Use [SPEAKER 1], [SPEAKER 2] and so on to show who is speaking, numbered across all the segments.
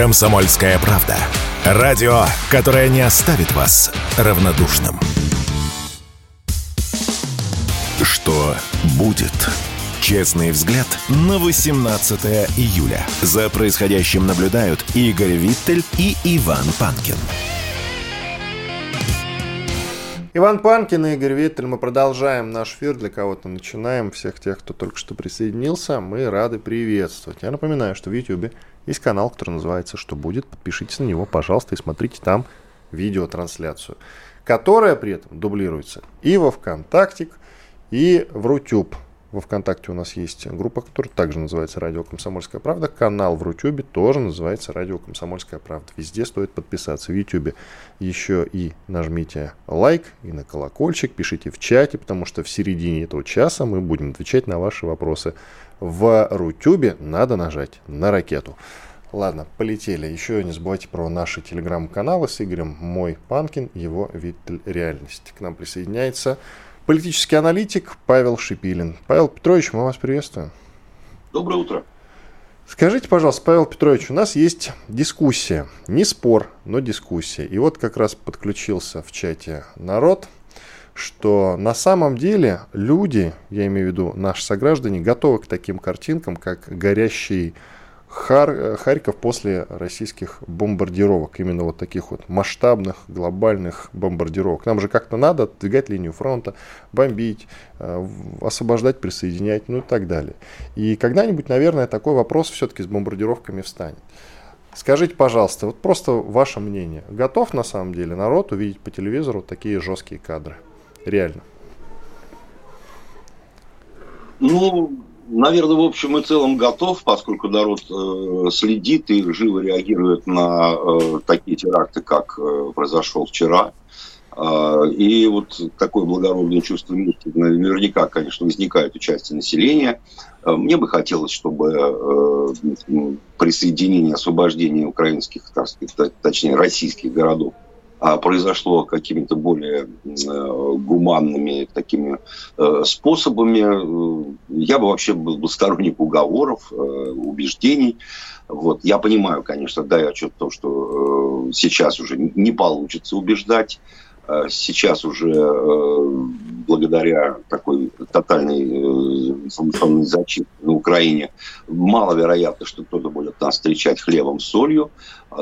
[SPEAKER 1] Комсомольская правда. Радио, которое не оставит вас равнодушным. Что будет? Честный взгляд на 18 июля. За происходящим наблюдают Игорь Виттель и Иван Панкин.
[SPEAKER 2] Иван Панкин и Игорь Виттель. Мы продолжаем наш эфир. Для кого-то начинаем. Всех тех, кто только что присоединился, мы рады приветствовать. Я напоминаю, что в YouTube есть канал, который называется «Что будет?». Подпишитесь на него, пожалуйста, и смотрите там видеотрансляцию, которая при этом дублируется и во ВКонтакте, и в Рутюб. Во ВКонтакте у нас есть группа, которая также называется «Радио Комсомольская правда». Канал в Рутюбе тоже называется «Радио Комсомольская правда». Везде стоит подписаться. В Ютубе еще и нажмите лайк и на колокольчик, пишите в чате, потому что в середине этого часа мы будем отвечать на ваши вопросы. В Рутюбе надо нажать на ракету. Ладно, полетели. Еще не забывайте про наши телеграм-каналы с Игорем Мой Панкин, его вид реальности. К нам присоединяется политический аналитик Павел Шипилин. Павел Петрович, мы вас приветствуем.
[SPEAKER 3] Доброе утро.
[SPEAKER 2] Скажите, пожалуйста, Павел Петрович, у нас есть дискуссия, не спор, но дискуссия. И вот как раз подключился в чате народ, что на самом деле люди, я имею в виду наши сограждане, готовы к таким картинкам, как горящий Хар, Харьков после российских бомбардировок, именно вот таких вот масштабных, глобальных бомбардировок. Нам же как-то надо двигать линию фронта, бомбить, э, освобождать, присоединять, ну и так далее. И когда-нибудь, наверное, такой вопрос все-таки с бомбардировками встанет. Скажите, пожалуйста, вот просто ваше мнение. Готов на самом деле народ увидеть по телевизору такие жесткие кадры? Реально.
[SPEAKER 3] Ну, наверное, в общем и целом готов, поскольку народ э, следит и живо реагирует на э, такие теракты, как э, произошел вчера. Э, и вот такое благородное чувство мести наверняка, конечно, возникает у части населения. Э, мне бы хотелось, чтобы э, присоединение, освобождение украинских, так сказать, точнее, российских городов произошло какими-то более э, гуманными такими э, способами. Э, я бы вообще был бы сторонник уговоров, убеждений. Вот. Я понимаю, конечно, да, отчет в том, что сейчас уже не получится убеждать а сейчас уже э, благодаря такой тотальной э, информационной зачистке на Украине маловероятно, что кто-то будет нас встречать хлебом с солью.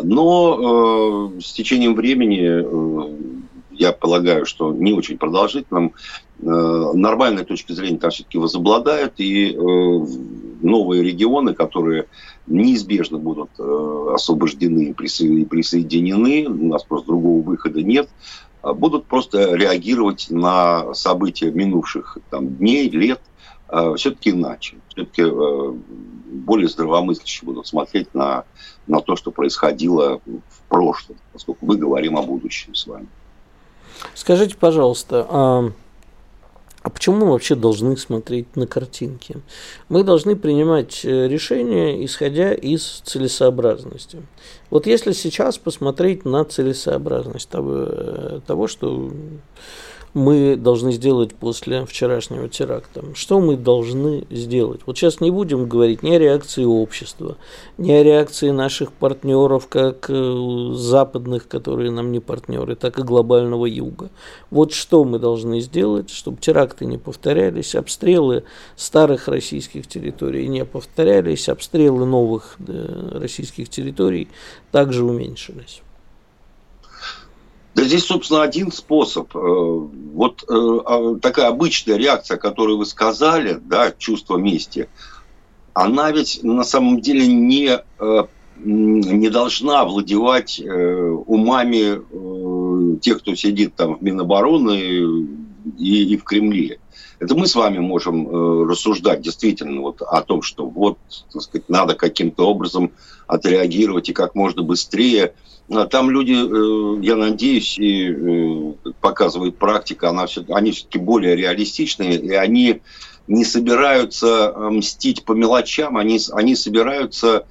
[SPEAKER 3] Но э, с течением времени я полагаю, что не очень продолжительным, нормальная точка зрения там все-таки возобладает, и новые регионы, которые неизбежно будут освобождены и присоединены, у нас просто другого выхода нет, будут просто реагировать на события минувших там, дней, лет а, все-таки иначе. Все-таки а, более здравомыслящие будут смотреть на, на то, что происходило в прошлом, поскольку мы говорим о будущем с вами.
[SPEAKER 4] Скажите, пожалуйста, а почему мы вообще должны смотреть на картинки? Мы должны принимать э, решения, исходя из целесообразности. Вот если сейчас посмотреть на целесообразность того, э, того что мы должны сделать после вчерашнего теракта? Что мы должны сделать? Вот сейчас не будем говорить ни о реакции общества, ни о реакции наших партнеров, как э, западных, которые нам не партнеры, так и глобального юга. Вот что мы должны сделать, чтобы теракты не повторялись, обстрелы старых российских территорий не повторялись, обстрелы новых э, российских территорий также уменьшились.
[SPEAKER 3] Да здесь, собственно, один способ. Э, вот э, а, такая обычная реакция, которую вы сказали, да, чувство мести, она ведь на самом деле не, э, не должна владевать умами тех, кто сидит там в Минобороны и, и в Кремле. Это мы с вами можем рассуждать действительно вот о том, что вот, так сказать, надо каким-то образом отреагировать и как можно быстрее – а там люди, э, я надеюсь, и э, показывает практика, она все, они все-таки более реалистичные, и они не собираются э, мстить по мелочам, они, они собираются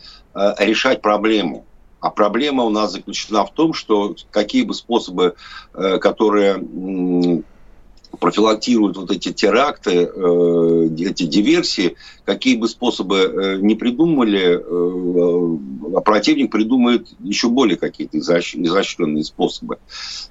[SPEAKER 3] решать проблему. А проблема у нас заключена в том, что какие бы способы, которые профилактируют вот эти теракты, э, эти диверсии, какие бы способы э, не придумали, э, противник придумает еще более какие-то изощренные способы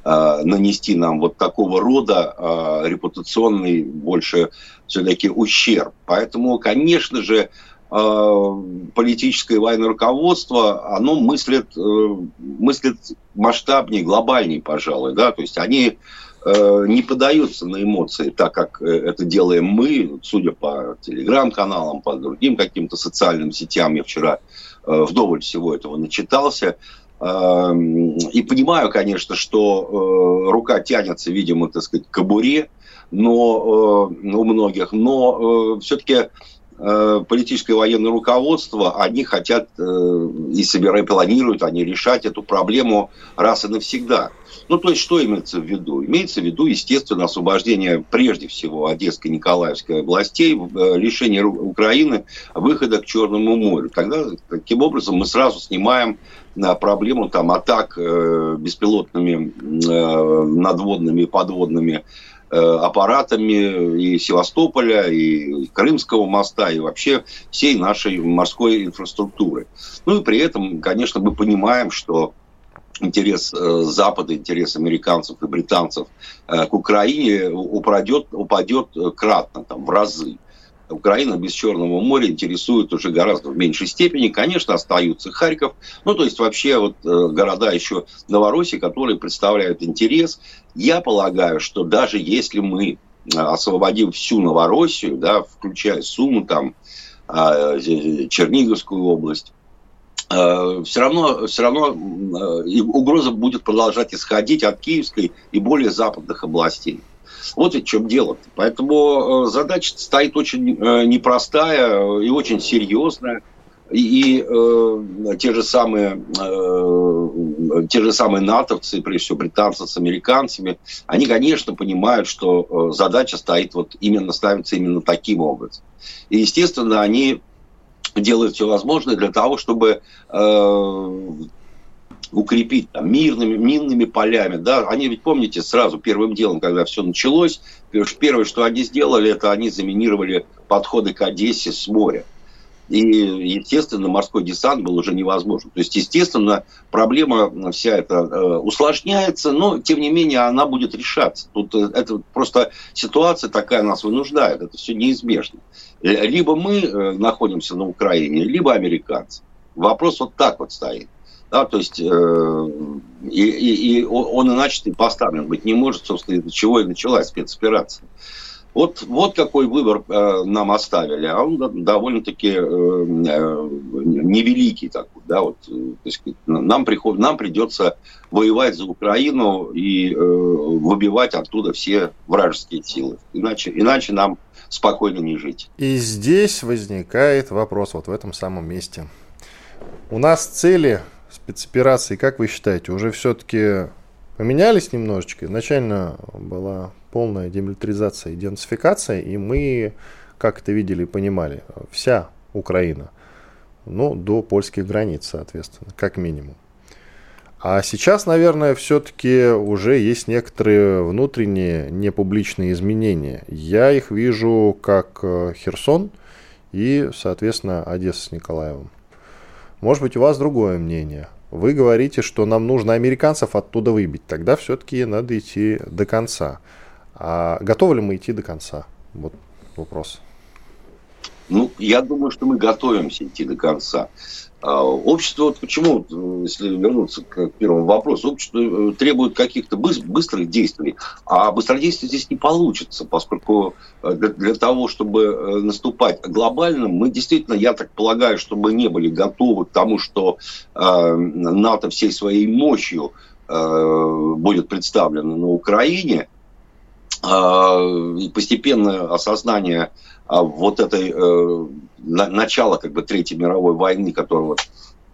[SPEAKER 3] нанести нам вот такого рода репутационный больше все-таки ущерб. Поэтому, конечно же, политическое военное руководство, оно мыслит, мыслит масштабнее, глобальнее, пожалуй, да, то есть они не подаются на эмоции, так как э, это делаем мы, судя по телеграм-каналам, по другим каким-то социальным сетям. Я вчера э, вдоволь всего этого начитался. И понимаю, конечно, что рука тянется, видимо, так сказать, к кобуре, но у многих, но все-таки политическое и военное руководство, они хотят и собирают, планируют они решать эту проблему раз и навсегда. Ну, то есть, что имеется в виду? Имеется в виду, естественно, освобождение прежде всего Одесской и Николаевской областей, э, лишение Украины выхода к Черному морю. Тогда, таким образом, мы сразу снимаем на проблему там, атак э, беспилотными э, надводными и подводными э, аппаратами и Севастополя, и Крымского моста, и вообще всей нашей морской инфраструктуры. Ну и при этом, конечно, мы понимаем, что интерес э, Запада, интерес американцев и британцев э, к Украине упадет, упадет кратно, там, в разы. Украина без Черного моря интересует уже гораздо в меньшей степени. Конечно, остаются Харьков, ну, то есть вообще вот э, города еще Новороссии, которые представляют интерес. Я полагаю, что даже если мы освободим всю Новороссию, да, включая Суму, там, а, Черниговскую область, Э, все равно, все равно э, угроза будет продолжать исходить от киевской и более западных областей. Вот ведь в чем дело. Поэтому э, задача стоит очень непростая и очень серьезная. И, и э, те же самые э, те же самые натовцы, прежде всего британцы с американцами, они, конечно, понимают, что э, задача стоит вот именно ставится именно таким образом. И, естественно, они делают все возможное для того, чтобы э, укрепить там, мирными, минными полями. Да? Они ведь, помните, сразу первым делом, когда все началось, первое, что они сделали, это они заминировали подходы к Одессе с моря. И, естественно, морской десант был уже невозможен. То есть, естественно, проблема вся эта э, усложняется, но, тем не менее, она будет решаться. Тут э, это просто ситуация такая нас вынуждает. Это все неизбежно. Э, либо мы э, находимся на Украине, либо американцы. Вопрос вот так вот стоит. Да, то есть э, и, и, и он иначе поставлен быть не может, собственно, из-за чего и началась спецоперация. Вот, вот какой выбор э, нам оставили, а он довольно-таки э, э, невеликий такой, да, вот, э, то есть, нам, приход, нам придется воевать за Украину и э, выбивать оттуда все вражеские силы, иначе, иначе нам спокойно не жить.
[SPEAKER 2] И здесь возникает вопрос вот в этом самом месте. У нас цели спецоперации, как вы считаете, уже все-таки поменялись немножечко? Изначально была полная демилитаризация и денацификация, и мы, как это видели и понимали, вся Украина, ну, до польских границ, соответственно, как минимум. А сейчас, наверное, все-таки уже есть некоторые внутренние непубличные изменения. Я их вижу как э, Херсон и, соответственно, Одесса с Николаевым. Может быть, у вас другое мнение. Вы говорите, что нам нужно американцев оттуда выбить. Тогда все-таки надо идти до конца. А готовы ли мы идти до конца? Вот вопрос.
[SPEAKER 3] Ну, я думаю, что мы готовимся идти до конца. А, общество, вот почему, если вернуться к первому вопросу, общество э, требует каких-то быстрых действий, а быстродействие здесь не получится, поскольку э, для, того, чтобы э, наступать глобально, мы действительно, я так полагаю, что мы не были готовы к тому, что э, НАТО всей своей мощью э, будет представлено на Украине, э, и постепенное осознание а вот этой э, на, начала как бы Третьей мировой войны, которая вот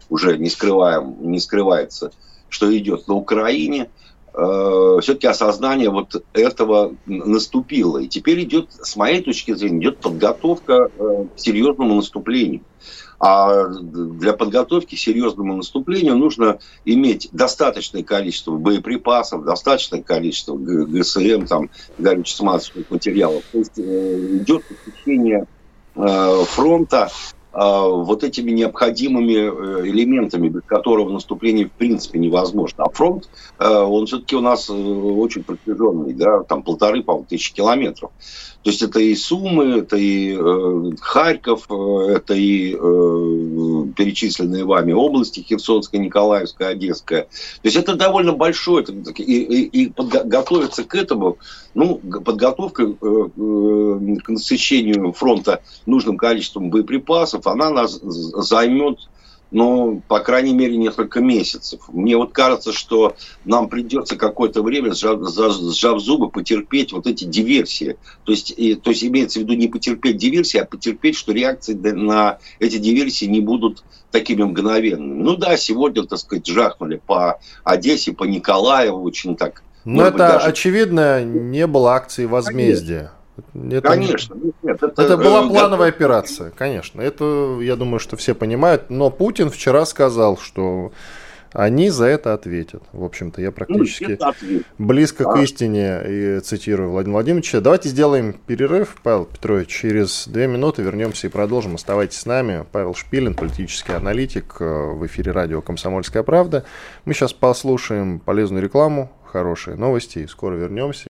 [SPEAKER 3] уже не скрываем, не скрывается, что идет на Украине, э, все-таки осознание вот этого наступило. И теперь идет, с моей точки зрения, идет подготовка э, к серьезному наступлению. А для подготовки к серьезному наступлению нужно иметь достаточное количество боеприпасов, достаточное количество ГСМ, там, горюче-смазочных материалов. То есть э, идет посещение э, фронта вот этими необходимыми э, элементами, без которого наступление в принципе невозможно. А фронт, э, он все-таки у нас э, очень протяженный, да, там полторы, по тысячи километров. То есть это и Сумы, это и Харьков, это и перечисленные вами области Херсонская, Николаевская, Одесская. То есть это довольно большое, и, и, и подготовиться к этому, ну, подготовка э, э, к насыщению фронта нужным количеством боеприпасов, она нас займет ну, по крайней мере, несколько месяцев. Мне вот кажется, что нам придется какое-то время, сжав, сжав зубы, потерпеть вот эти диверсии. То есть, и, то есть имеется в виду не потерпеть диверсии, а потерпеть, что реакции на эти диверсии не будут такими мгновенными. Ну да, сегодня, так сказать, жахнули по Одессе, по Николаеву, очень так.
[SPEAKER 2] Но это, быть, даже... очевидно, не было акции возмездия.
[SPEAKER 3] Это, конечно.
[SPEAKER 2] Нет, это, это была э, плановая это... операция, конечно. Это, я думаю, что все понимают. Но Путин вчера сказал, что они за это ответят. В общем-то, я практически ну, близко а. к истине и цитирую Владимира Владимировича. Давайте сделаем перерыв, Павел Петрович. Через две минуты вернемся и продолжим. Оставайтесь с нами. Павел Шпилин, политический аналитик э, в эфире радио «Комсомольская правда». Мы сейчас послушаем полезную рекламу, хорошие новости и скоро вернемся.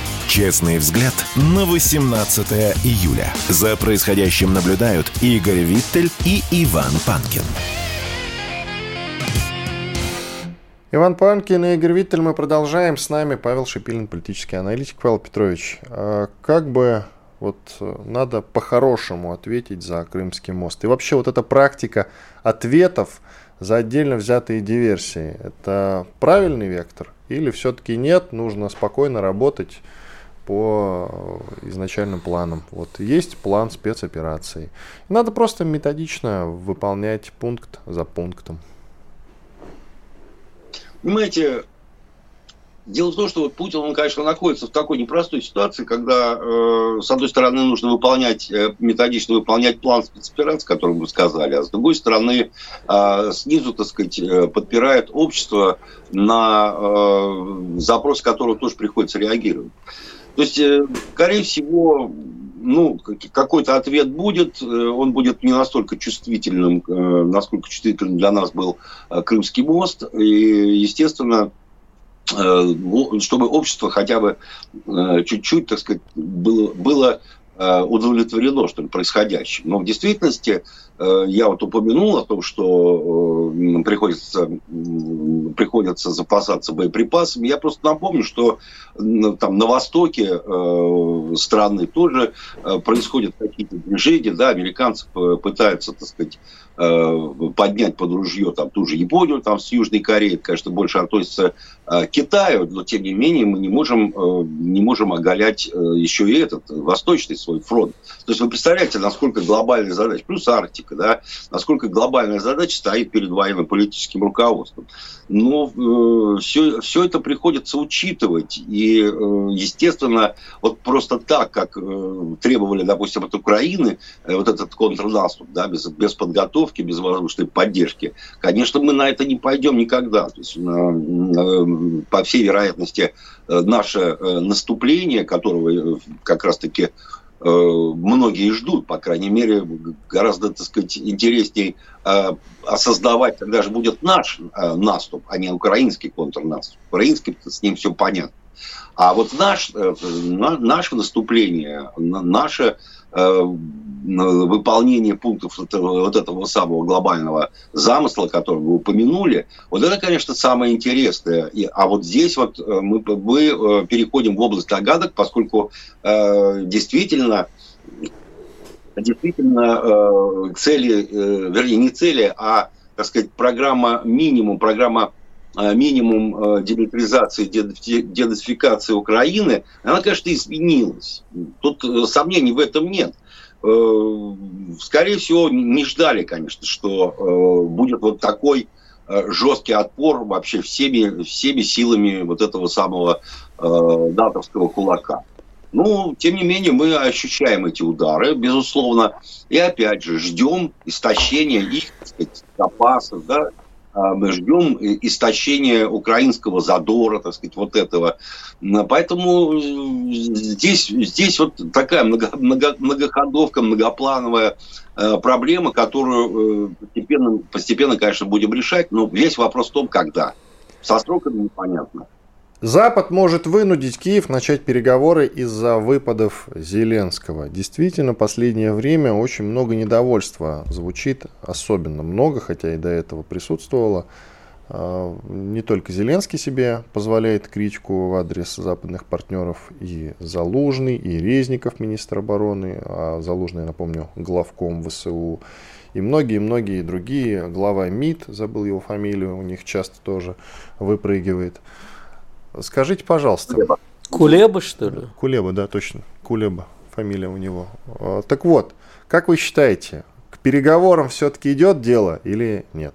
[SPEAKER 1] Честный взгляд на 18 июля. За происходящим наблюдают Игорь Виттель и Иван Панкин.
[SPEAKER 2] Иван Панкин и Игорь Виттель. Мы продолжаем. С нами Павел Шипилин, политический аналитик. Павел Петрович, а как бы вот надо по-хорошему ответить за Крымский мост. И вообще вот эта практика ответов за отдельно взятые диверсии, это правильный вектор? Или все-таки нет, нужно спокойно работать по изначальным планам. Вот есть план спецоперации. Надо просто методично выполнять пункт за пунктом.
[SPEAKER 3] Понимаете, дело в том, что вот Путин, он, конечно, находится в такой непростой ситуации, когда, э, с одной стороны, нужно выполнять, э, методично выполнять план спецоперации, который вы сказали, а с другой стороны, э, снизу, так сказать, э, подпирает общество на э, запрос которого тоже приходится реагировать. То есть, э, скорее всего, ну, какой-то ответ будет, э, он будет не настолько чувствительным, э, насколько чувствительным для нас был Крымский мост. И, естественно, чтобы общество хотя бы чуть-чуть, так сказать, было, было удовлетворено, что ли, происходящим. Но в действительности Э, я вот упомянул о том, что э, приходится, приходится запасаться боеприпасами. Я просто напомню, что там на востоке э, страны тоже происходят какие-то движения, да, американцы пытаются, так сказать, поднять под ружье там ту же Японию, там с Южной Кореей, конечно, больше относится к Китаю, но тем не менее мы не можем, не можем оголять еще и этот восточный свой фронт. То есть вы представляете, насколько глобальная задача, плюс Арктика, да, насколько глобальная задача стоит перед военно-политическим руководством. Но э, все, все это приходится учитывать. И, э, естественно, вот просто так, как э, требовали, допустим, от Украины, э, вот этот контрнаступ, да, без, без подготовки, без воздушной поддержки, конечно, мы на это не пойдем никогда. То есть, по всей вероятности, э, наше э, наступление, которого э, как раз-таки многие ждут, по крайней мере, гораздо, так сказать, интереснее э, осознавать, когда же будет наш наступ, а не украинский контрнаступ. Украинский, с ним все понятно. А вот наш, наше наступление, наше выполнение пунктов вот этого самого глобального замысла, который вы упомянули, вот это, конечно, самое интересное. И, а вот здесь вот мы, мы переходим в область догадок, поскольку э, действительно действительно э, цели, э, вернее, не цели, а, так сказать, программа минимум, программа э, минимум э, демилитаризации, денацификации Украины, она, конечно, изменилась. Тут э, сомнений в этом нет. Э, скорее всего, не ждали, конечно, что э, будет вот такой э, жесткий отпор вообще всеми, всеми силами вот этого самого э, кулака. Ну, тем не менее, мы ощущаем эти удары, безусловно, и опять же ждем истощения их, сказать, запасов, да, ждем истощения украинского задора, так сказать, вот этого. Поэтому э, здесь, здесь вот такая много, много, многоходовка, многоплановая э, проблема, которую э, постепенно, постепенно, конечно, будем решать, но весь вопрос в том, когда. Со сроками непонятно.
[SPEAKER 2] Запад может вынудить Киев начать переговоры из-за выпадов Зеленского. Действительно, последнее время очень много недовольства звучит, особенно много, хотя и до этого присутствовало. А, не только Зеленский себе позволяет критику в адрес западных партнеров, и Залужный, и Резников, министр обороны, а Залужный, напомню, главком ВСУ, и многие-многие другие, глава МИД, забыл его фамилию, у них часто тоже выпрыгивает. Скажите, пожалуйста.
[SPEAKER 4] Кулеба. Кулеба, что ли?
[SPEAKER 2] Кулеба, да, точно. Кулеба, фамилия у него. А, так вот, как вы считаете, к переговорам все-таки идет дело или нет?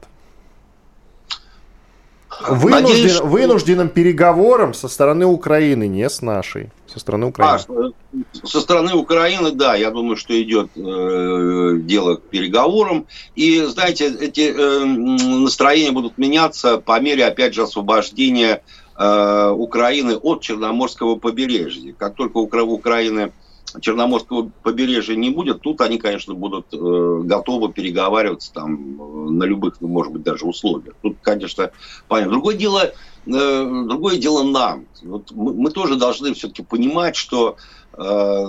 [SPEAKER 2] Вынужден, Надеюсь, вынужденным переговорам со стороны Украины, не с нашей, со стороны Украины.
[SPEAKER 3] А, со стороны Украины, да, я думаю, что идет э, дело к переговорам. И, знаете, эти э, настроения будут меняться по мере, опять же, освобождения Э, Украины от Черноморского побережья. Как только у Украины Черноморского побережья не будет, тут они, конечно, будут э, готовы переговариваться там э, на любых, ну, может быть, даже условиях. Тут, конечно, понятно. Другое дело, э, другое дело нам. Вот мы, мы тоже должны все-таки понимать, что э,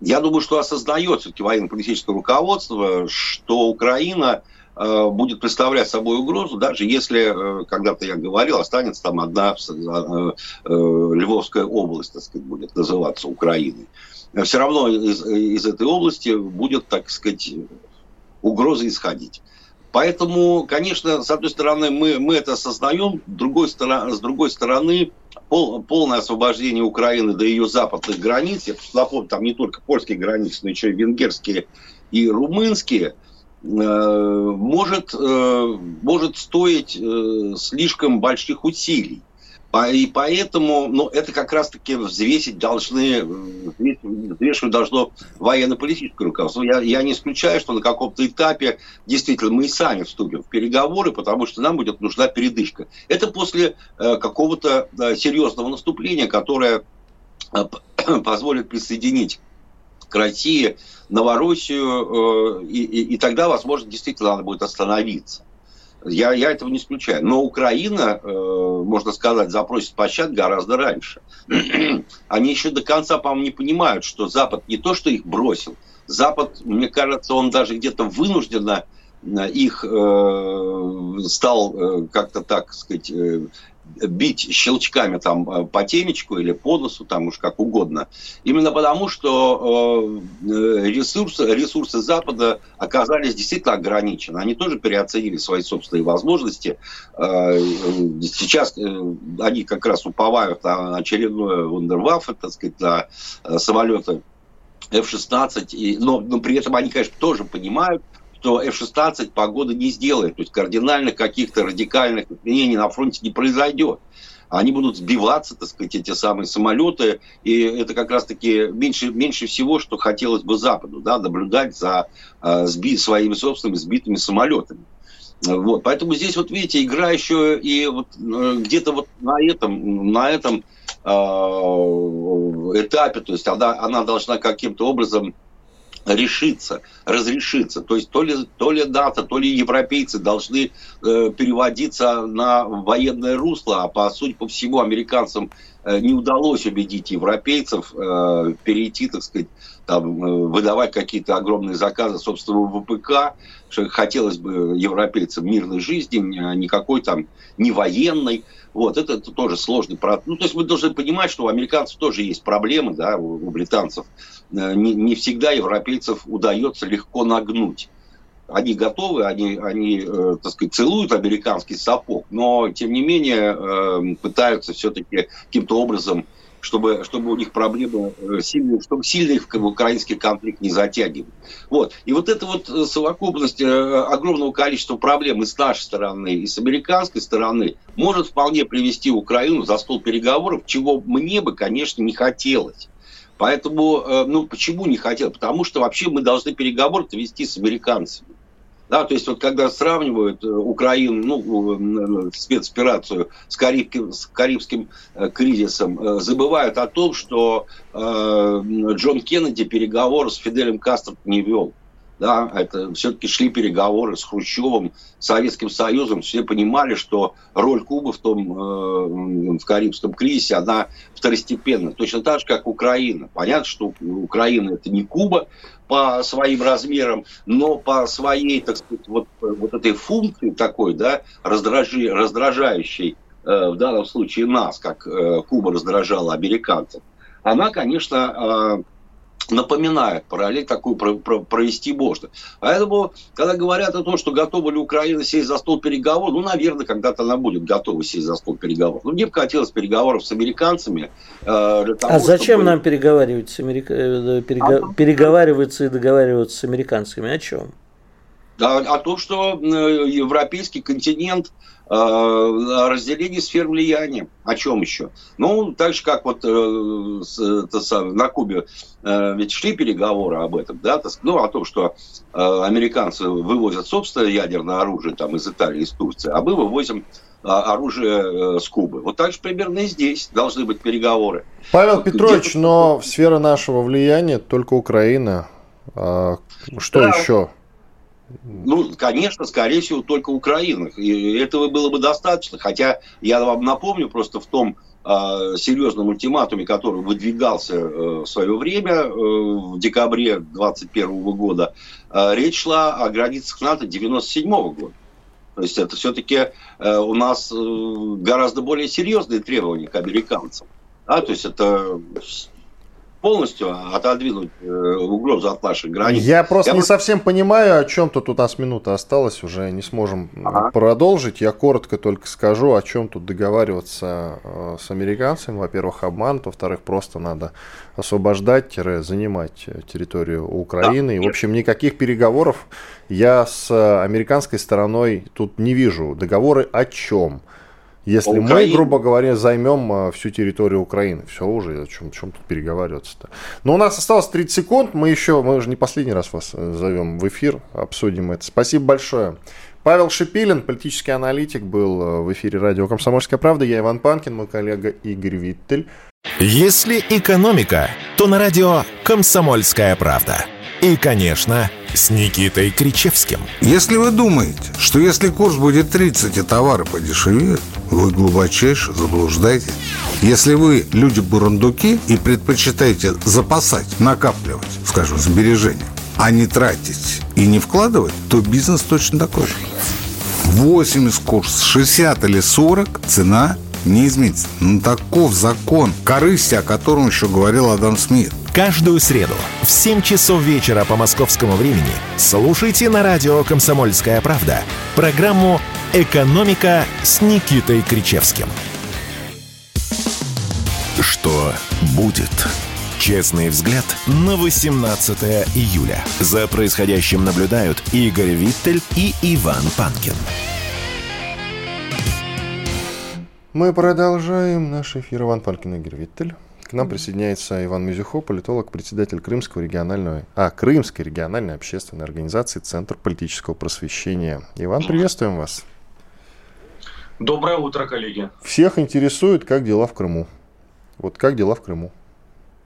[SPEAKER 3] я думаю, что осознает все-таки военно-политическое руководство, что Украина будет представлять собой угрозу, даже если, э, когда-то я говорил, останется там одна э, Львовская область, так сказать, будет называться Украиной. Все равно из, из этой области будет, так сказать, угроза исходить. Поэтому, конечно, с одной стороны, мы, мы это осознаем, с другой стороны, с другой стороны пол, полное освобождение Украины до ее западных границ, я напомню, там не только польские границы, но еще и венгерские и румынские – Э, может, э, может стоить э, слишком больших усилий. И поэтому, ну, это как раз-таки взвесить должны, взвешивать должно военно-политическое руководство. Я, я не исключаю, что на каком-то этапе действительно мы и сами вступим в переговоры, потому что нам будет нужна передышка. Это после э, какого-то э, серьезного наступления, которое э, позволит присоединить к России Новороссию, э, и, и, и тогда, возможно, действительно надо будет остановиться. Я, я этого не исключаю. Но Украина, э, можно сказать, запросит пощад гораздо раньше. Они еще до конца, по-моему, не понимают, что Запад не то, что их бросил. Запад, мне кажется, он даже где-то вынужденно э, их э, стал э, как-то так сказать э, бить щелчками там э, по темечку или по носу, там уж как угодно. Именно потому, что э, ресурсы, ресурсы Запада оказались действительно ограничены. Они тоже переоценили свои собственные возможности. Э, сейчас они как раз уповают на очередное вундерваффе, так сказать, на самолеты F-16, но, но при этом они, конечно, тоже понимают, что F-16 погода не сделает. То есть кардинальных каких-то радикальных изменений на фронте не произойдет. Они будут сбиваться, так сказать, эти самые самолеты. И это как раз-таки меньше, меньше всего, что хотелось бы Западу, да, наблюдать за э, сби, своими собственными сбитыми самолетами. Вот. Поэтому здесь, вот видите, игра еще и вот, э, где-то вот на этом, на этом э, этапе, то есть она, она должна каким-то образом решиться, разрешиться. То есть то ли, то ли дата, то ли европейцы должны э, переводиться на военное русло, а по сути по всему американцам э, не удалось убедить европейцев э, перейти, так сказать, там, выдавать какие-то огромные заказы собственного ВПК, что хотелось бы европейцам мирной жизни, никакой там не военной. Вот, это, это тоже сложный процесс. Ну, то есть мы должны понимать, что у американцев тоже есть проблемы, да, у, у британцев. Не, не всегда европейцев удается легко нагнуть они готовы, они, они э, так сказать, целуют американский сапог, но, тем не менее, э, пытаются все-таки каким-то образом, чтобы, чтобы у них проблемы э, сильные, чтобы сильный украинский конфликт не затягивать. Вот. И вот эта вот совокупность огромного количества проблем и с нашей стороны, и с американской стороны может вполне привести Украину за стол переговоров, чего мне бы, конечно, не хотелось. Поэтому, ну, почему не хотел? Потому что вообще мы должны переговоры вести с американцами. Да, то есть вот когда сравнивают э, Украину, ну, спецоперацию с карибским, с карибским э, кризисом, э, забывают о том, что э, Джон Кеннеди переговоры с Фиделем Кастро не вел. Да, это все-таки шли переговоры с Хрущевым, Советским Союзом. Все понимали, что роль Кубы в том э, в Карибском кризисе, она второстепенна. Точно так же, как Украина. Понятно, что Украина это не Куба, по своим размерам, но по своей, так сказать, вот, вот этой функции такой, да, раздражи, раздражающей э, в данном случае нас, как э, Куба раздражала американцев, она, конечно, э, напоминает параллель такую про, про, провести можно. Поэтому, когда говорят о том, что готова ли Украина сесть за стол переговоров, ну, наверное, когда-то она будет готова сесть за стол переговоров. Ну, мне бы хотелось переговоров с американцами.
[SPEAKER 4] Э, того, а зачем чтобы... нам переговаривать с Америка... Э, перего... а... переговариваться и договариваться с американцами? О чем?
[SPEAKER 3] Да, о том, что э, европейский континент Э, разделение сфер влияния. О чем еще? Ну, так же, как вот э, с, это, на Кубе э, ведь шли переговоры об этом, да, ну, о том, что э, американцы вывозят собственное ядерное оружие там, из Италии, из Турции, а мы вывозим э, оружие э, с Кубы. Вот так же примерно и здесь должны быть переговоры.
[SPEAKER 2] Павел вот Петрович, но сфера нашего влияния только Украина. А что да. еще?
[SPEAKER 3] Ну, конечно, скорее всего, только Украина. И этого было бы достаточно. Хотя я вам напомню просто в том э, серьезном ультиматуме, который выдвигался э, в свое время, э, в декабре 2021 года, э, речь шла о границах НАТО 1997 года. То есть это все-таки э, у нас э, гораздо более серьезные требования к американцам. Да, то есть это полностью отодвинуть э, угрозу от наших границ.
[SPEAKER 2] Я просто Я не совсем понимаю, о чем тут у нас минута осталась, уже не сможем ага. продолжить. Я коротко только скажу, о чем тут договариваться э, с американцами. Во-первых, обман, во-вторых, просто надо освобождать-занимать территорию Украины. Да, И, в общем, никаких переговоров я с американской стороной тут не вижу. Договоры о чем? Если мы, грубо говоря, займем а, всю территорию Украины, все уже, о чем, о чем тут переговариваться-то. Но у нас осталось 30 секунд, мы еще, мы уже не последний раз вас э, зовем в эфир, обсудим это. Спасибо большое. Павел Шипилин, политический аналитик, был э, в эфире радио «Комсомольская правда». Я Иван Панкин, мой коллега Игорь Виттель.
[SPEAKER 1] Если экономика, то на радио «Комсомольская правда». И, конечно, с Никитой Кричевским.
[SPEAKER 5] Если вы думаете, что если курс будет 30 и товары подешевеют, вы глубочайше заблуждаетесь. Если вы люди-бурундуки и предпочитаете запасать, накапливать, скажем, сбережения, а не тратить и не вкладывать, то бизнес точно такой же. 80 курс, 60 или 40 цена не изменится. Ну, таков закон корысти, о котором еще говорил Адам Смит.
[SPEAKER 1] Каждую среду в 7 часов вечера по московскому времени слушайте на радио «Комсомольская правда» программу «Экономика» с Никитой Кричевским. Что будет? Честный взгляд на 18 июля. За происходящим наблюдают Игорь Виттель и Иван Панкин.
[SPEAKER 2] Мы продолжаем наш эфир. Иван Панкин Игорь Виттель. К нам присоединяется Иван Мизюхо, политолог, председатель Крымского регионального, а, Крымской региональной общественной организации Центр политического просвещения. Иван, приветствуем вас.
[SPEAKER 6] Доброе утро, коллеги.
[SPEAKER 2] Всех интересует, как дела в Крыму. Вот как дела в Крыму?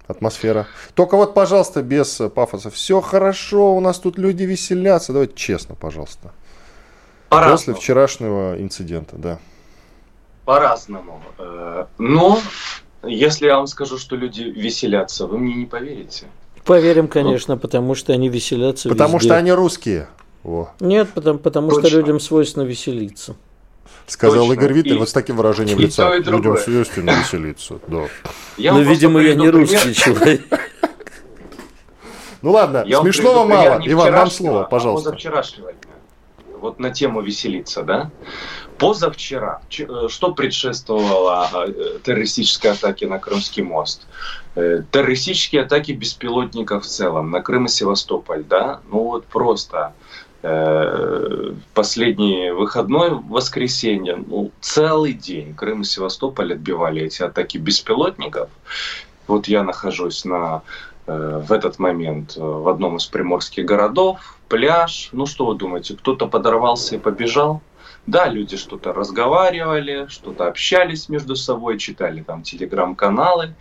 [SPEAKER 2] Атмосфера. Только вот, пожалуйста, без пафоса. Все хорошо, у нас тут люди веселятся. Давайте честно, пожалуйста. По-разному. После вчерашнего инцидента, да.
[SPEAKER 6] По-разному. Э, но Если я вам скажу, что люди веселятся, вы мне не поверите.
[SPEAKER 4] Поверим, конечно, потому что они веселятся
[SPEAKER 2] Потому
[SPEAKER 4] везде.
[SPEAKER 2] что они русские. Во.
[SPEAKER 4] Нет, потому, потому что людям свойственно веселиться.
[SPEAKER 2] Сказал
[SPEAKER 6] Точно.
[SPEAKER 2] Игорь Виттель
[SPEAKER 6] И-
[SPEAKER 2] вот с таким выражением
[SPEAKER 6] и
[SPEAKER 2] лица.
[SPEAKER 6] и
[SPEAKER 2] Людям свойственно веселиться. Да.
[SPEAKER 6] Я
[SPEAKER 4] Но, видимо, я не русский человек.
[SPEAKER 2] Ну ладно,
[SPEAKER 6] Я
[SPEAKER 2] смешного мало. Иван, вам слово,
[SPEAKER 6] а
[SPEAKER 2] пожалуйста.
[SPEAKER 6] Вот на тему веселиться, да? Позавчера, э, что предшествовало э, террористической атаке на Крымский мост? Э, Террористические атаки беспилотников в целом на Крым и Севастополь, да? Ну вот просто последний выходной воскресенье, ну, целый день Крым и Севастополь отбивали эти атаки беспилотников. Вот я нахожусь на, в этот момент в одном из приморских городов, пляж. Ну что вы думаете, кто-то подорвался и побежал? Да, люди что-то разговаривали, что-то общались между собой, читали там телеграм-каналы.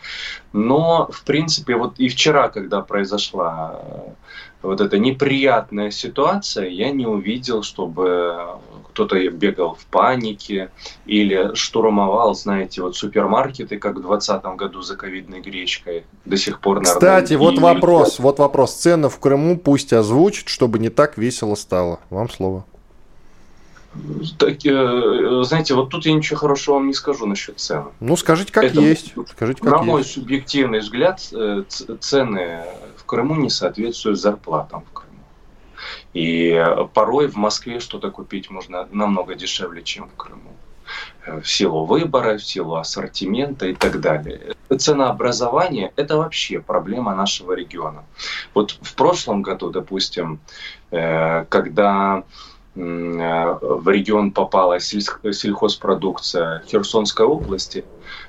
[SPEAKER 6] Но, в принципе, вот и вчера, когда произошла э, вот эта неприятная ситуация, я не увидел, чтобы кто-то бегал в панике или штурмовал, знаете, вот супермаркеты, как в 2020 году за ковидной гречкой. До сих пор, наверное,
[SPEAKER 2] Кстати, вот
[SPEAKER 6] и-
[SPEAKER 2] вопрос, вот вопрос. Цены в Крыму пусть озвучат, чтобы не так весело стало. Вам слово.
[SPEAKER 6] Так, э, знаете, вот тут я ничего хорошего вам не скажу насчет цен.
[SPEAKER 2] Ну, скажите, как
[SPEAKER 6] Это-
[SPEAKER 2] есть. Скажите, как
[SPEAKER 6] На мой
[SPEAKER 2] есть.
[SPEAKER 6] субъективный взгляд, э, цены в Крыму не соответствуют зарплатам в. И порой в Москве что-то купить можно намного дешевле, чем в Крыму. Э, В силу выбора, в силу ассортимента и так далее. Ценообразование – это вообще проблема нашего региона. Вот в прошлом году, допустим, э, когда э, в регион попала сельхозпродукция Херсонской области,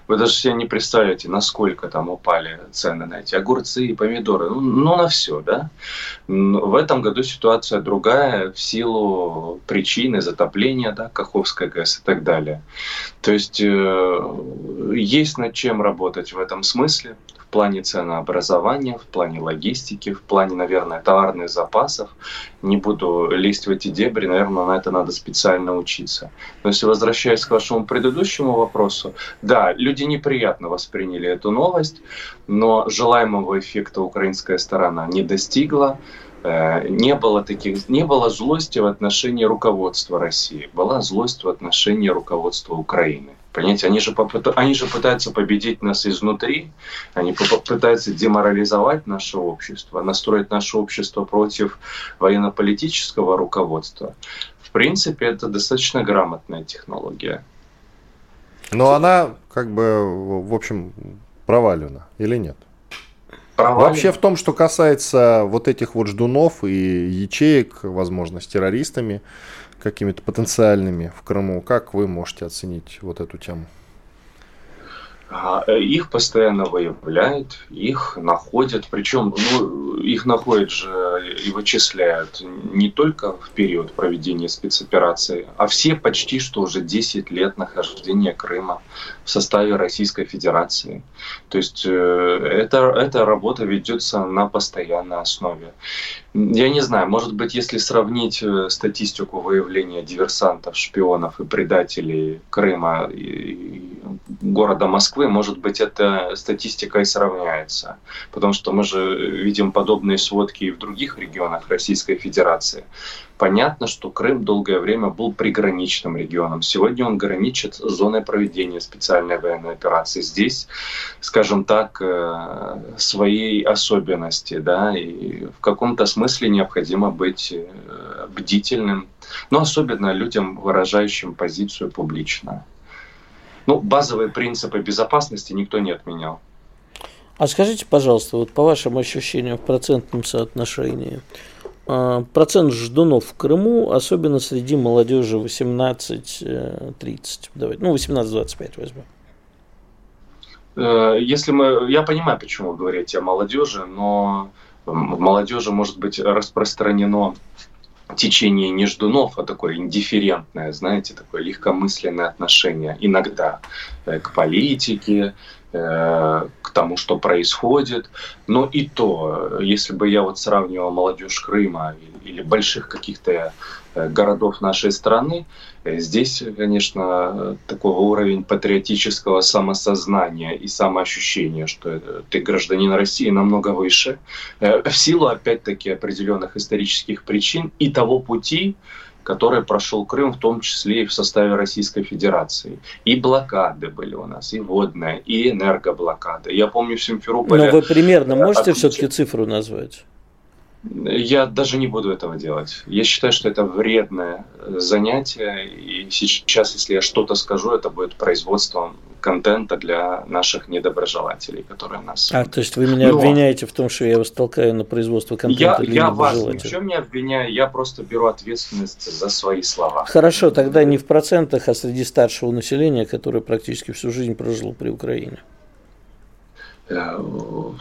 [SPEAKER 6] вы даже себе не представляете, насколько там упали цены на эти огурцы и помидоры. Ну, ну, на все, да. М, В этом году ситуация другая в силу причины затопления, да, Каховской ГЭС и так далее. То есть э, есть над чем работать в этом смысле, в плане ценообразования, в плане логистики, в плане, наверное, товарных запасов. Не буду лезть в эти дебри, наверное, на это надо специально учиться. Но если возвращаясь к вашему предыдущему вопросу, да, люди неприятно восприняли эту новость, но желаемого эффекта украинская сторона не достигла. Э, Не было таких, не было злости в отношении руководства России, была злость в отношении руководства Украины. Понимаете, они же, попыта- они же пытаются победить нас изнутри, они пытаются деморализовать наше общество, настроить наше общество против военно-политического руководства. В принципе, это достаточно грамотная технология.
[SPEAKER 2] Но она, как бы, в общем, провалена или нет?
[SPEAKER 6] Провален-
[SPEAKER 2] Вообще в том, что касается вот этих вот ждунов и ячеек, возможно, с террористами какими-то потенциальными в Крыму, как вы можете оценить вот эту тему?
[SPEAKER 6] А, э, Их постоянно выявляют, их находят, причем ну, их находят же и вычисляют не только в период проведения спецоперации, а все почти что уже 10 лет нахождения Крыма в составе Российской Федерации. То есть э, это, эта работа ведется на постоянной основе. Я не знаю, может быть, если сравнить э, статистику выявления диверсантов, шпионов и предателей Крыма и и города Москвы, может быть, эта статистика и сравняется. Потому что мы же видим подобные сводки и в других регионах Российской Федерации. Понятно, что Крым долгое время был приграничным регионом. Сегодня он граничит с зоной проведения специальной военной операции. Здесь, скажем так, э, своей особенности, да, и в каком-то смысле необходимо быть э, бдительным, но особенно людям, выражающим позицию публично. Ну, базовые принципы безопасности никто не отменял.
[SPEAKER 4] А скажите, пожалуйста, вот по вашим ощущениям в процентном соотношении, процент ждунов в Крыму, особенно среди молодежи 18-30, давайте, ну 18-25 возьмем.
[SPEAKER 6] Э, Если мы, я понимаю, почему вы говорите о молодежи, но в молодежи может быть распространено течение не ждунов, а такое индифферентное, знаете, такое легкомысленное отношение иногда э, к политике, к тому, что происходит. Но и то, если бы я вот сравнивал молодежь Крыма или больших каких-то э, городов нашей страны, э, здесь, конечно, такой уровень патриотического самосознания и самоощущения, что ты гражданин России, намного выше, в силу, опять-таки, определенных исторических причин и того пути, который прошел Крым, в том числе и в составе Российской Федерации. И блокады были у нас, и водная, и энергоблокада. Я помню в Симферополе...
[SPEAKER 4] Но вы примерно можете все-таки цифру назвать?
[SPEAKER 6] Я даже не буду этого делать. Я считаю, что это вредное занятие. И сейчас, если я что-то скажу, это будет производством контента для наших недоброжелателей, которые нас...
[SPEAKER 4] А, то есть вы меня Но... обвиняете в том, что я вас толкаю на производство контента
[SPEAKER 6] я, для Я вас ни в чем не обвиняю, я просто беру ответственность за свои слова.
[SPEAKER 4] Хорошо, тогда не в процентах, а среди старшего населения, которое практически всю жизнь прожило при Украине.
[SPEAKER 6] Э,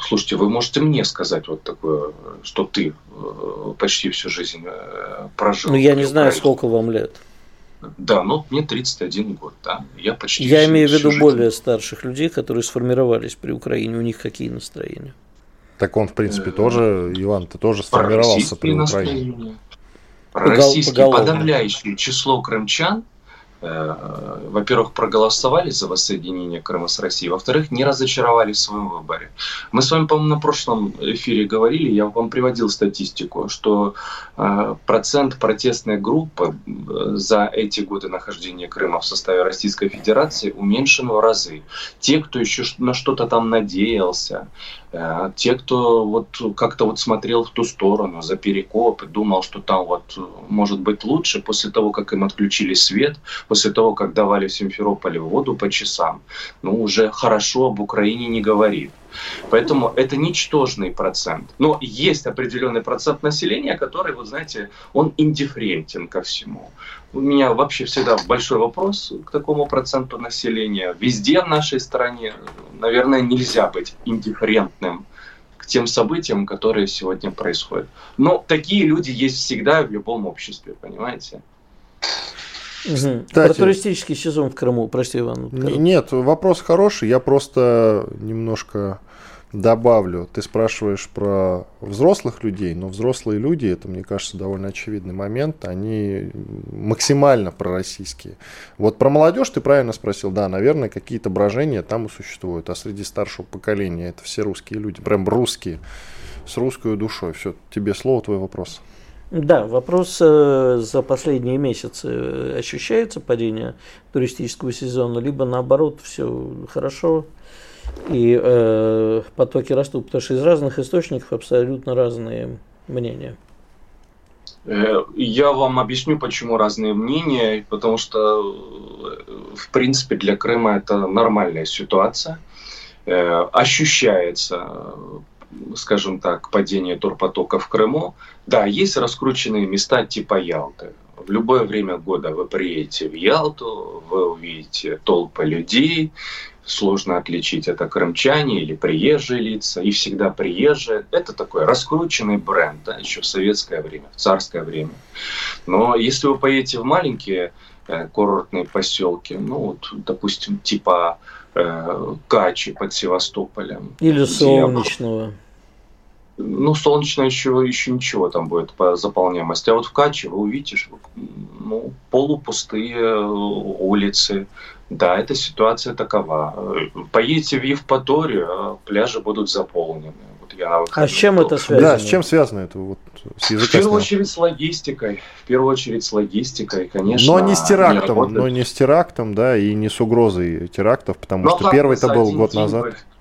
[SPEAKER 6] слушайте, вы можете мне сказать вот такое, что ты э, почти всю жизнь э, прожил.
[SPEAKER 4] Ну, я не знаю, сколько вам лет.
[SPEAKER 6] Да, ну мне 31 год, да. Я почти.
[SPEAKER 4] Я всю, имею в виду более старших людей, которые сформировались при Украине. У них какие настроения?
[SPEAKER 2] Так он, в принципе, тоже, Иван, ты тоже сформировался при Украине.
[SPEAKER 6] Российское подавляющее число крымчан Э, во-первых, проголосовали за воссоединение Крыма с Россией, во-вторых, не разочаровались в своем выборе. Мы с вами, по-моему, на прошлом эфире говорили, я вам приводил статистику, что э, процент протестной группы э, за эти годы нахождения Крыма в составе Российской Федерации уменьшен в разы. Те, кто еще на что-то там надеялся, Э, те, кто вот как-то вот смотрел в ту сторону, за перекоп, думал, что там вот может быть лучше, после того, как им отключили свет, после того, как давали в Симферополе воду по часам, ну, уже хорошо об Украине не говорит. Поэтому это ничтожный процент. Но есть определенный процент населения, который, вот знаете, он индифферентен ко всему. У меня вообще всегда большой вопрос к такому проценту населения. Везде в нашей стране, наверное, нельзя быть индифферентным к тем событиям, которые сегодня происходят. Но такие люди есть всегда в любом обществе, понимаете?
[SPEAKER 4] Угу. Про туристический сезон в Крыму, прости, Иван.
[SPEAKER 2] Нет, вопрос хороший, я просто немножко добавлю. Ты спрашиваешь про взрослых людей, но взрослые люди, это, мне кажется, довольно очевидный момент, они максимально пророссийские. Вот про молодежь ты правильно спросил, да, наверное, какие-то брожения там и существуют, а среди старшего поколения это все русские люди, прям русские, с русской душой. Все, тебе слово, твой вопрос.
[SPEAKER 4] Да, вопрос э, за последние месяцы ощущается падение туристического сезона, либо наоборот все хорошо, и э, потоки растут, потому что из разных источников абсолютно разные мнения.
[SPEAKER 6] Э, я вам объясню, почему разные мнения, потому что, э, в принципе, для Крыма это нормальная ситуация. Э, ощущается, скажем так, падение турпотока в Крыму. Да, есть раскрученные места типа Ялты. В любое время года вы приедете в Ялту, вы увидите толпы людей, сложно отличить, это крымчане или приезжие лица, и всегда приезжие. Это такой раскрученный бренд, да, еще в советское время, в царское время. Но если вы поедете в маленькие э, курортные поселки, ну вот, допустим, типа э, Качи под Севастополем.
[SPEAKER 4] Или Солнечного.
[SPEAKER 6] Ну, солнечно еще, еще ничего там будет по заполняемости. А вот в Каче вы увидите, ну, полупустые э, улицы, да, эта ситуация такова. Поедете в Евпаторию, а пляжи будут заполнены.
[SPEAKER 4] Вот я а с чем это связано?
[SPEAKER 2] Да, с чем связано это? Вот,
[SPEAKER 6] с в первую очередь с логистикой. В первую очередь с логистикой, конечно.
[SPEAKER 2] Но не с терактом, не но не с терактом, да, и не с угрозой терактов, потому но что первый-то был год назад.
[SPEAKER 6] Э,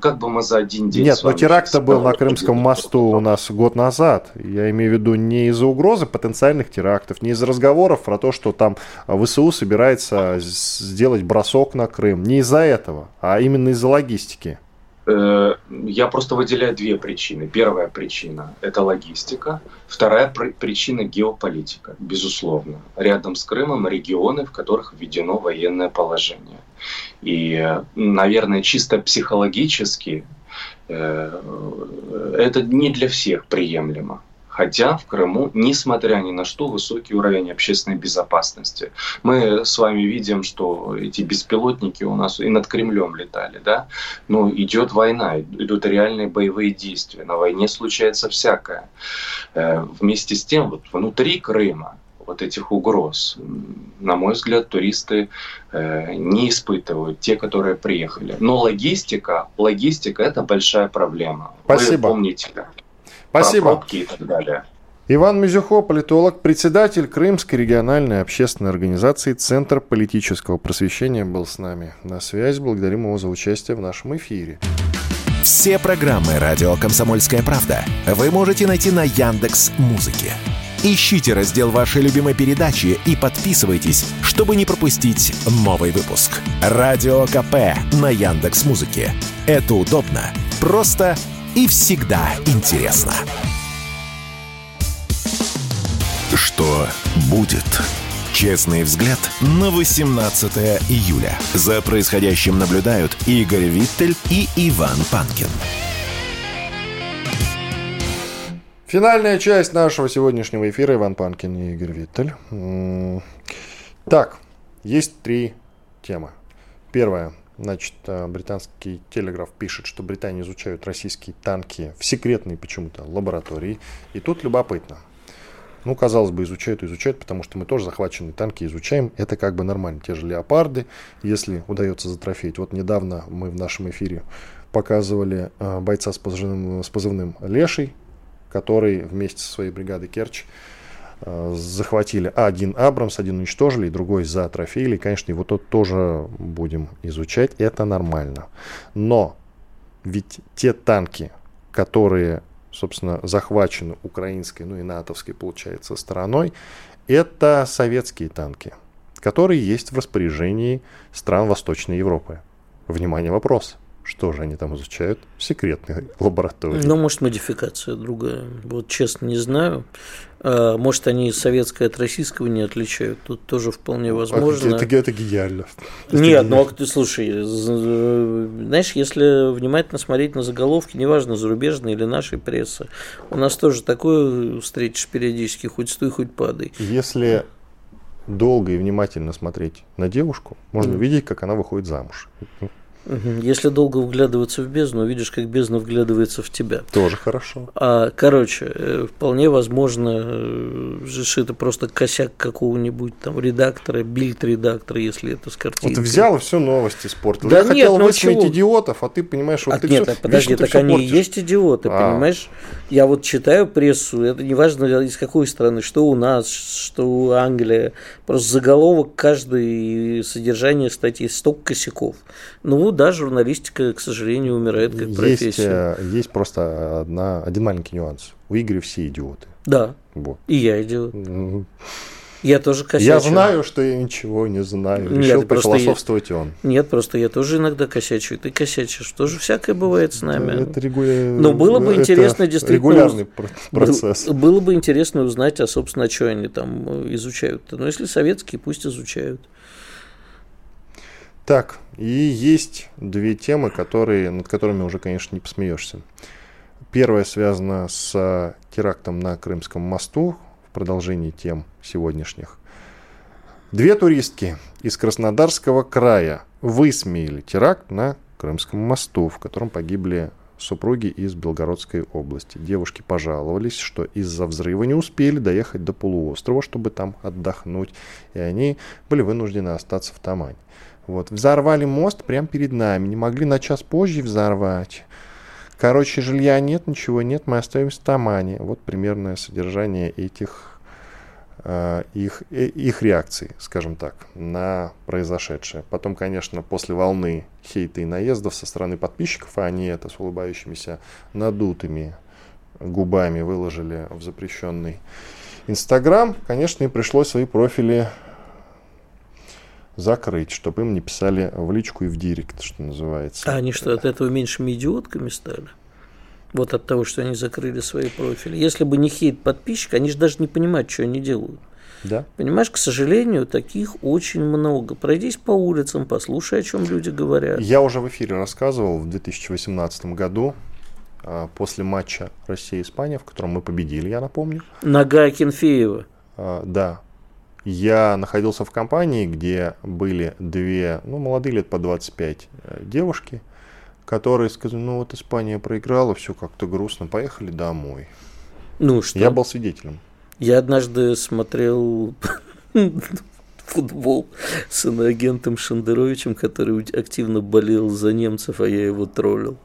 [SPEAKER 6] как бы мы за один день...
[SPEAKER 2] Нет, но теракт был на Крымском мосту у нас год назад. Я имею в виду не из-за угрозы потенциальных терактов, не из-за разговоров про то, что там ВСУ собирается сделать бросок на Крым. Не из-за этого, а именно из-за логистики.
[SPEAKER 6] Э, я просто выделяю две причины. Первая причина – это логистика. Вторая причина – геополитика, безусловно. Рядом с Крымом регионы, в которых введено военное положение. И, наверное, чисто психологически э, это не для всех приемлемо. Хотя в Крыму, несмотря ни на что, высокий уровень общественной безопасности. Мы с вами видим, что эти беспилотники у нас и над Кремлем летали, да? Но идет война, идут реальные боевые действия. На войне случается всякое. Э, вместе с тем, вот внутри Крыма вот этих угроз, на мой взгляд, туристы э, не испытывают, те, которые приехали. Но логистика, логистика – это большая проблема.
[SPEAKER 2] Спасибо.
[SPEAKER 6] Вы помните,
[SPEAKER 2] Спасибо.
[SPEAKER 6] про пробки и так далее.
[SPEAKER 2] Иван Мизюхо, политолог, председатель Крымской региональной общественной организации «Центр политического просвещения» был с нами на связи. Благодарим его за участие в нашем эфире.
[SPEAKER 1] Все программы «Радио Комсомольская правда» вы можете найти на Яндекс Музыке. Ищите раздел вашей любимой передачи и подписывайтесь, чтобы не пропустить новый выпуск. Радио КП на Яндекс Музыке. Это удобно, просто и всегда интересно. Что будет? Честный взгляд на 18 июля. За происходящим наблюдают Игорь Виттель и Иван Панкин.
[SPEAKER 2] Финальная часть нашего сегодняшнего эфира. Иван Панкин и Игорь Виттель. Так, есть три темы. Первая. Значит, э, британский телеграф пишет, что Британия изучают российские танки в секретной почему-то лаборатории. И тут любопытно. Ну, казалось бы, изучают, изучают, потому что мы тоже захваченные танки изучаем. Это как бы нормально. Те же леопарды, если удается затрофеить. Вот недавно мы в нашем эфире показывали э, бойца с позывным, с позывным Леший, который вместе со своей бригадой Керчь захватили один Абрамс, один уничтожили, и другой затрофеили. И, конечно, его тот тоже будем изучать. Это нормально. Но ведь те танки, которые, собственно, захвачены украинской, ну и натовской, получается, стороной, это советские танки, которые есть в распоряжении стран Восточной Европы. Внимание, вопрос. Что же они там изучают? В секретной лаборатории.
[SPEAKER 4] Ну, может, модификация другая. Вот честно не знаю. А, Может, они советское от российского не отличают. Тут тоже вполне возможно.
[SPEAKER 2] Это, это гениально. Это
[SPEAKER 4] Нет,
[SPEAKER 2] гениально.
[SPEAKER 4] ну а ты слушай, знаешь, если внимательно смотреть на заголовки, неважно, зарубежной или нашей прессы, у нас тоже такое встретишь периодически, хоть стой, хоть падай.
[SPEAKER 2] Если долго и внимательно смотреть на девушку, можно
[SPEAKER 4] Мгм.
[SPEAKER 2] увидеть, как она выходит замуж.
[SPEAKER 4] Если долго вглядываться в бездну, увидишь, как бездна вглядывается в тебя.
[SPEAKER 2] Тоже хорошо.
[SPEAKER 4] А, короче, э, вполне возможно, э, это просто косяк какого-нибудь там редактора, бильд-редактора, если это с
[SPEAKER 2] Вот
[SPEAKER 4] картинкой.
[SPEAKER 2] ты взял и все новости испортил.
[SPEAKER 4] Да
[SPEAKER 2] Я
[SPEAKER 4] нет,
[SPEAKER 2] хотел
[SPEAKER 4] ну
[SPEAKER 2] высмеять
[SPEAKER 4] чего?
[SPEAKER 2] идиотов, а ты понимаешь, вот
[SPEAKER 4] А
[SPEAKER 2] ты
[SPEAKER 4] нет,
[SPEAKER 2] всё-
[SPEAKER 4] а подожди,
[SPEAKER 2] вечно
[SPEAKER 4] так
[SPEAKER 2] всё
[SPEAKER 4] они и есть идиоты,
[SPEAKER 2] А.
[SPEAKER 4] понимаешь? Я вот читаю прессу, это неважно из какой страны, что у нас, что у Англии, просто заголовок каждой содержание статьи, столько косяков. Ну да, журналистика, к сожалению, умирает как
[SPEAKER 2] Есть,
[SPEAKER 4] профессия.
[SPEAKER 2] э, есть просто одна, один маленький нюанс. У Игоря все идиоты.
[SPEAKER 4] Да,
[SPEAKER 2] Вот.
[SPEAKER 4] и я идиот. Я тоже косячу.
[SPEAKER 2] Я знаю, что я ничего не знаю.
[SPEAKER 4] Нет,
[SPEAKER 2] Решил пофилософствовать и он.
[SPEAKER 4] Нет, просто я тоже иногда косячу, и ты косячишь. Тоже всякое бывает с нами.
[SPEAKER 2] Это, регуля-
[SPEAKER 4] Но было бы
[SPEAKER 2] это
[SPEAKER 4] интересно действительно
[SPEAKER 2] Регулярный процесс.
[SPEAKER 4] Был- Было бы интересно узнать, а, собственно, что они там э, изучают. Но если советские, пусть изучают.
[SPEAKER 2] Так, и есть две темы, которые, над которыми уже, конечно, не посмеешься. Первая связана с терактом на Крымском мосту, в продолжении тем сегодняшних. Две туристки из Краснодарского края высмеяли теракт на Крымском мосту, в котором погибли супруги из Белгородской области. Девушки пожаловались, что из-за взрыва не успели доехать до полуострова, чтобы там отдохнуть, и они были вынуждены остаться в Тамане. Вот. Взорвали мост прямо перед нами. Не могли на час позже взорвать. Короче, жилья нет, ничего нет, мы остаемся в Тамане. Вот примерное содержание этих э, их, э, их реакций, скажем так, на произошедшее. Потом, конечно, после волны хейта и наездов со стороны подписчиков, а они это с улыбающимися надутыми губами выложили в запрещенный Инстаграм, конечно, им пришлось свои профили закрыть, чтобы им не писали в личку и в директ, что называется.
[SPEAKER 4] А они что, от этого меньшими идиотками стали? Вот от того, что они закрыли свои профили. Если бы не хейт подписчик, они же даже не понимают, что они делают.
[SPEAKER 2] Да?
[SPEAKER 4] Понимаешь, к сожалению, таких очень много. Пройдись по улицам, послушай, о чем люди говорят.
[SPEAKER 2] Я уже в эфире рассказывал в 2018 году а, после матча Россия-Испания, в котором мы победили, я напомню.
[SPEAKER 4] Нога Кенфеева.
[SPEAKER 2] А, да. Я находился в компании, где были две, ну, молодые лет по 25 э, девушки, которые сказали, ну вот Испания проиграла, все как-то грустно, поехали домой.
[SPEAKER 4] Ну что?
[SPEAKER 2] Я был свидетелем.
[SPEAKER 4] Я однажды смотрел футбол с иноагентом Шендеровичем, который активно болел за немцев, а я его троллил.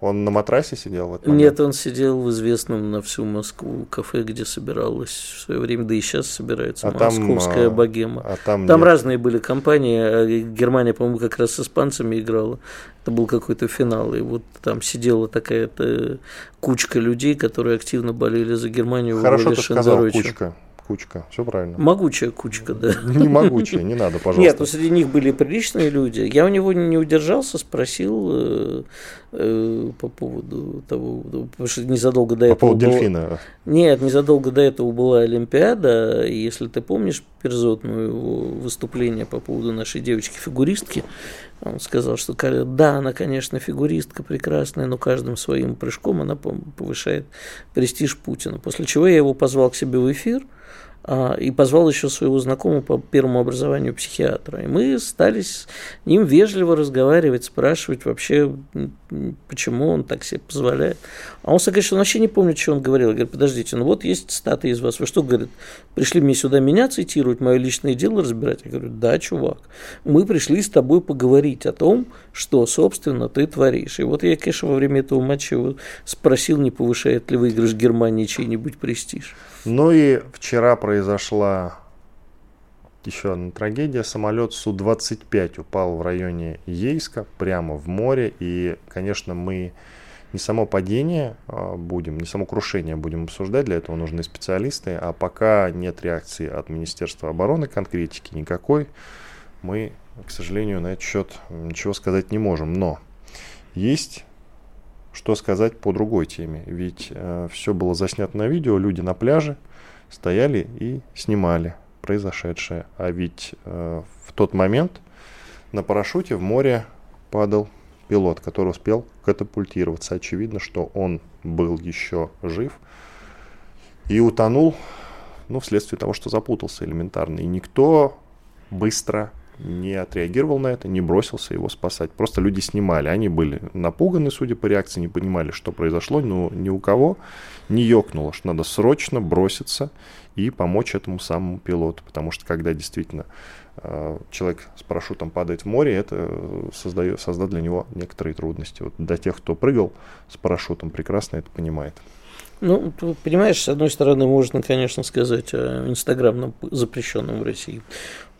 [SPEAKER 2] Он на матрасе сидел? В этот
[SPEAKER 4] Нет, он сидел в известном на всю Москву кафе, где собиралась в свое время, да и сейчас собирается
[SPEAKER 2] А там,
[SPEAKER 4] московская
[SPEAKER 2] а,
[SPEAKER 4] богема.
[SPEAKER 2] а там
[SPEAKER 4] Там
[SPEAKER 2] нет.
[SPEAKER 4] разные были компании. а Германия, по-моему, как раз с испанцами играла. Это был какой-то финал. И вот там сидела такая-то кучка людей, которые активно болели за Германию.
[SPEAKER 2] Хорошо ты сказал, кучка. Кучка, все правильно.
[SPEAKER 4] Могучая кучка, да.
[SPEAKER 2] Не могучая, не надо,
[SPEAKER 4] Нет,
[SPEAKER 2] пожалуйста.
[SPEAKER 4] ну среди них были приличные люди. Я у него не удержался, спросил э, э, по поводу того, потому что незадолго до
[SPEAKER 2] По
[SPEAKER 4] этого
[SPEAKER 2] поводу
[SPEAKER 4] было-
[SPEAKER 2] дельфина.
[SPEAKER 4] Нет, незадолго до этого была Олимпиада, и если ты помнишь перзотную его выступление по поводу нашей девочки-фигуристки, он сказал, что да, она, конечно, фигуристка прекрасная, но каждым своим прыжком она повышает престиж Путина. После чего я его позвал к себе в эфир, и позвал еще своего знакомого по первому образованию психиатра. И мы стали с ним вежливо разговаривать, спрашивать вообще, почему он так себе позволяет. А он сказал, что он вообще не помнит, что он говорил. Я говорю, подождите, ну вот есть цитаты из вас. Вы что, говорит, пришли мне сюда меня цитировать, мое личное дело разбирать? Я говорю, да, чувак, мы пришли с тобой поговорить о том, что, собственно, ты творишь. И вот я, конечно, во время этого матча его спросил, не повышает ли выигрыш Германии чей-нибудь престиж.
[SPEAKER 2] Ну и вчера произошла еще одна трагедия. Самолет Су-25 упал в районе Ейска, прямо в море. И, конечно, мы не само падение а, будем, не само крушение будем обсуждать, для этого нужны специалисты. А пока нет реакции от Министерства обороны, конкретики никакой, мы, к сожалению, на этот счет ничего сказать не можем. Но есть что сказать по другой теме. Ведь все было заснято на видео, люди на пляже стояли и снимали произошедшее. А ведь э, в тот момент на парашюте в море падал пилот, который успел катапультироваться. Очевидно, что он был еще жив и утонул, ну, вследствие того, что запутался элементарно. И никто быстро не отреагировал на это, не бросился его спасать. Просто люди снимали. Они были напуганы, судя по реакции, не понимали, что произошло, но ни у кого не ёкнуло, что надо срочно броситься и помочь этому самому пилоту. Потому что когда действительно э, человек с парашютом падает в море, это создает, создаст для него некоторые трудности. Вот для тех, кто прыгал с парашютом, прекрасно это понимает.
[SPEAKER 4] Ну, ты понимаешь, с одной стороны, можно, конечно, сказать о инстаграмном запрещенном в России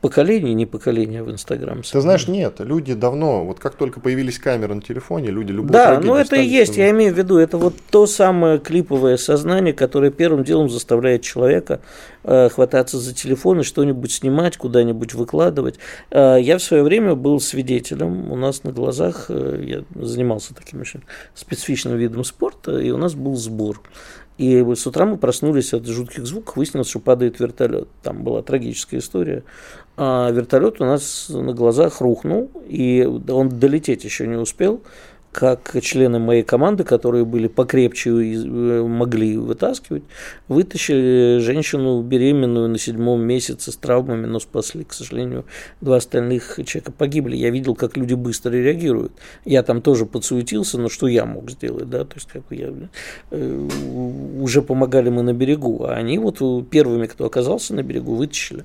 [SPEAKER 4] поколение, не поколение в Инстаграм.
[SPEAKER 2] Ты знаешь, нет, люди давно, вот как только появились камеры на телефоне, люди любую
[SPEAKER 4] Да,
[SPEAKER 2] трагедию
[SPEAKER 4] ну это и есть, я имею в виду, это вот то самое клиповое сознание, которое первым делом заставляет человека э, хвататься за телефон и что-нибудь снимать, куда-нибудь выкладывать. Э, я в свое время был свидетелем, у нас на глазах, э, я занимался таким очень специфичным видом спорта, и у нас был сбор. И с утра мы проснулись от жутких звуков, выяснилось, что падает вертолет. Там была трагическая история. А вертолет у нас на глазах рухнул, и он долететь еще не успел как члены моей команды, которые были покрепче и э, могли вытаскивать, вытащили женщину беременную на седьмом месяце с травмами, но спасли. К сожалению, два остальных человека погибли. Я видел, как люди быстро реагируют. Я там тоже подсуетился, но что я мог сделать, да, то есть как я э, уже помогали мы на берегу, а они вот первыми, кто оказался на берегу, вытащили.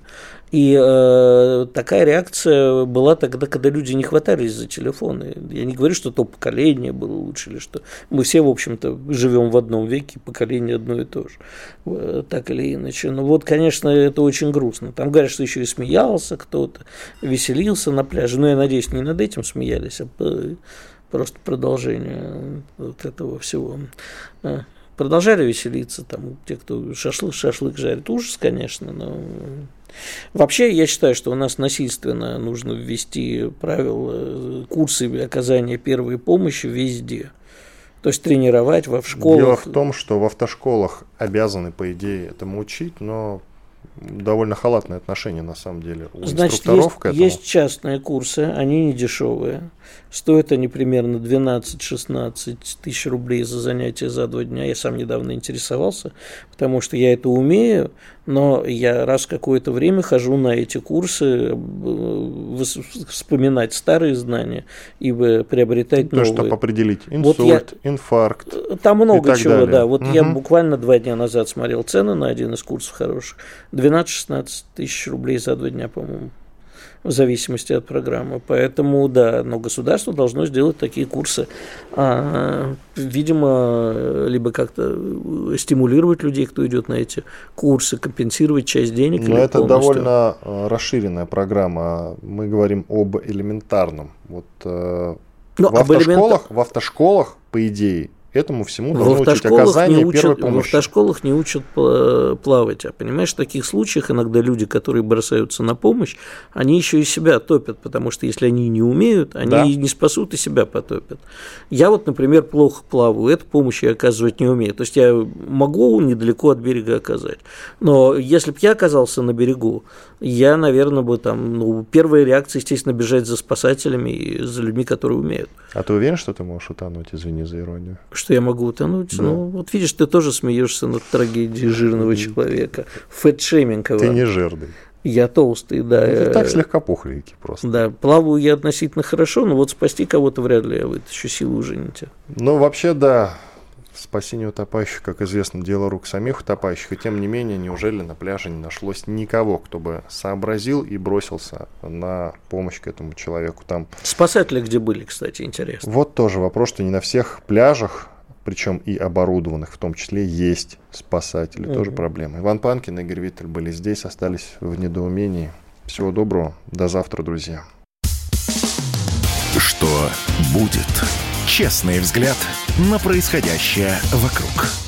[SPEAKER 4] И э, такая реакция была тогда, когда люди не хватались за телефоны. Я не говорю, что то поколение было лучше или что. Мы все, в общем-то, живем в одном веке, поколение одно и то же. Э, Так или иначе. Но вот, конечно, это очень грустно. Там говорят, что еще и смеялся кто-то, веселился на пляже. Но я надеюсь, не над этим смеялись, а просто продолжение вот этого всего. Э, Продолжали веселиться, там, те, кто шашлык, шашлык жарит. Ужас, конечно, но Вообще, я считаю, что у нас насильственно нужно ввести правила, курсы оказания первой помощи везде. То есть тренировать во в школах.
[SPEAKER 2] Дело в том, что в автошколах обязаны, по идее, этому учить, но довольно халатное отношение, на самом деле, у
[SPEAKER 4] Значит,
[SPEAKER 2] инструкторов
[SPEAKER 4] есть,
[SPEAKER 2] к этому.
[SPEAKER 4] есть частные курсы, они не дешевые. Стоят они примерно 12-16 тысяч рублей за занятие за два дня. Я сам недавно интересовался, потому что я это умею, но я раз какое-то время хожу на эти курсы, э, вспоминать старые знания и приобретать
[SPEAKER 2] То,
[SPEAKER 4] новые.
[SPEAKER 2] чтобы определить инсульт, вот я... инфаркт.
[SPEAKER 4] Там много чего, далее. да. Вот угу. я буквально два дня назад смотрел цены на один из курсов хороших. 12-16 тысяч рублей за два дня, по-моему в зависимости от программы. Поэтому, да, но государство должно сделать такие курсы. А, видимо, либо как-то стимулировать людей, кто идет на эти курсы, компенсировать часть денег.
[SPEAKER 2] Но это полностью. довольно а, расширенная программа. Мы говорим об элементарном. Вот э, ну, в, автошколах, элемент... в автошколах, по идее, этому всему должно учить оказание
[SPEAKER 4] не учат,
[SPEAKER 2] первой помощи.
[SPEAKER 4] В автошколах не учат плавать. А понимаешь, в таких случаях иногда люди, которые бросаются на помощь, они еще и себя топят, потому что если они не умеют, они да. не спасут и себя потопят. Я вот, например, плохо плаваю, эту помощь я оказывать не умею. То есть я могу недалеко от берега оказать. Но если бы я оказался на берегу, я, наверное, бы там, ну, первая реакция, естественно, бежать за спасателями и за людьми, которые умеют.
[SPEAKER 2] А ты уверен, что ты можешь утонуть, извини за иронию?
[SPEAKER 4] Что я могу утонуть? Да. Ну, вот видишь, ты тоже смеешься над трагедией жирного человека. Фэтшейминг
[SPEAKER 2] Ты не жирный.
[SPEAKER 4] Я толстый, да.
[SPEAKER 2] Ну, ты так слегка пухленький просто.
[SPEAKER 4] Да, плаваю я относительно хорошо, но вот спасти кого-то вряд ли я вытащу, силы уже не те.
[SPEAKER 2] Ну, вообще, да, Спасение утопающих, как известно, дело рук самих утопающих, и тем не менее, неужели на пляже не нашлось никого, кто бы сообразил и бросился на помощь к этому человеку там?
[SPEAKER 4] Спасатели где были, кстати, интересно.
[SPEAKER 2] Вот тоже вопрос, что не на всех пляжах, причем и оборудованных в том числе, есть спасатели. Угу. Тоже проблема. Иван Панкин и Игорь Виттель были здесь, остались в недоумении. Всего доброго. До завтра, друзья.
[SPEAKER 1] Что будет? Честный взгляд на происходящее вокруг.